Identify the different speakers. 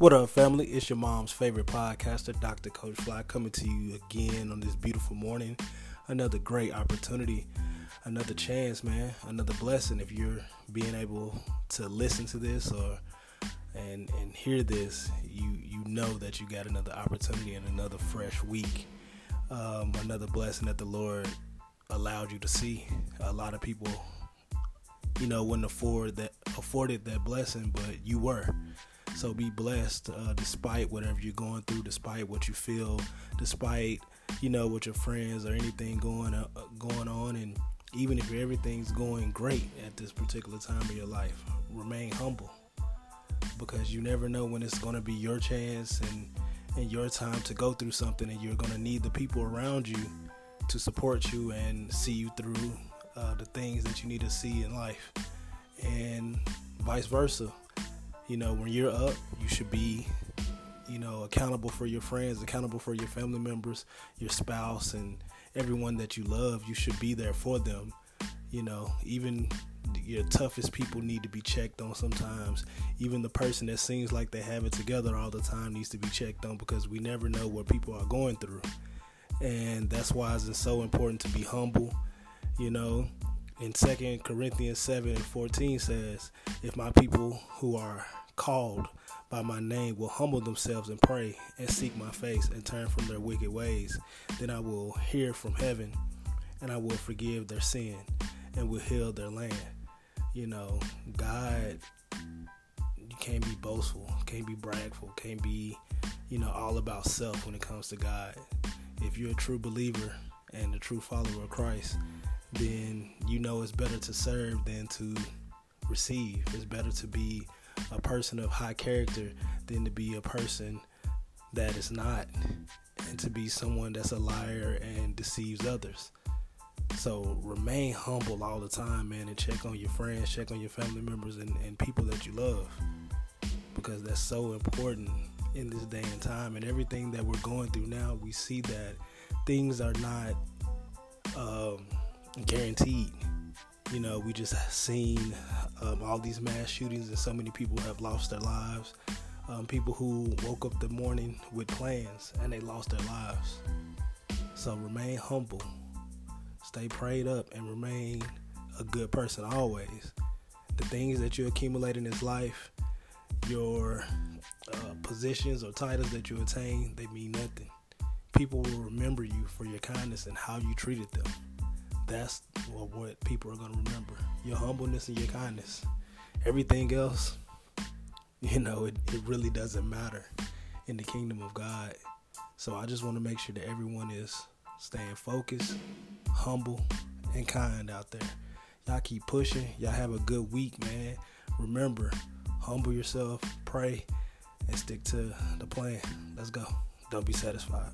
Speaker 1: What up, family? It's your mom's favorite podcaster, Dr. Coach Fly, coming to you again on this beautiful morning. Another great opportunity, another chance, man, another blessing if you're being able to listen to this or and and hear this. You you know that you got another opportunity and another fresh week, um, another blessing that the Lord allowed you to see. A lot of people, you know, wouldn't afford that afforded that blessing, but you were. So be blessed uh, despite whatever you're going through, despite what you feel, despite you know with your friends or anything going uh, going on, and even if everything's going great at this particular time of your life, remain humble. Because you never know when it's going to be your chance and and your time to go through something, and you're going to need the people around you to support you and see you through uh, the things that you need to see in life, and vice versa you know, when you're up, you should be, you know, accountable for your friends, accountable for your family members, your spouse, and everyone that you love. You should be there for them. You know, even your toughest people need to be checked on sometimes. Even the person that seems like they have it together all the time needs to be checked on because we never know what people are going through. And that's why it's so important to be humble, you know. In Second Corinthians 7 and 14 says, If my people who are called by my name will humble themselves and pray and seek my face and turn from their wicked ways, then I will hear from heaven and I will forgive their sin and will heal their land. You know, God, you can't be boastful, can't be bragful, can't be, you know, all about self when it comes to God. If you're a true believer and a true follower of Christ, then you know it's better to serve than to receive. It's better to be a person of high character than to be a person that is not and to be someone that's a liar and deceives others. So remain humble all the time, man, and check on your friends, check on your family members, and, and people that you love because that's so important in this day and time. And everything that we're going through now, we see that things are not um, guaranteed. You know, we just seen um, all these mass shootings, and so many people have lost their lives. Um, people who woke up the morning with plans and they lost their lives. So remain humble, stay prayed up, and remain a good person always. The things that you accumulate in this life, your uh, positions or titles that you attain, they mean nothing. People will remember you for your kindness and how you treated them that's what people are going to remember your humbleness and your kindness. Everything else, you know, it, it really doesn't matter in the kingdom of God. So I just want to make sure that everyone is staying focused, humble, and kind out there. Y'all keep pushing. Y'all have a good week, man. Remember, humble yourself, pray, and stick to the plan. Let's go. Don't be satisfied.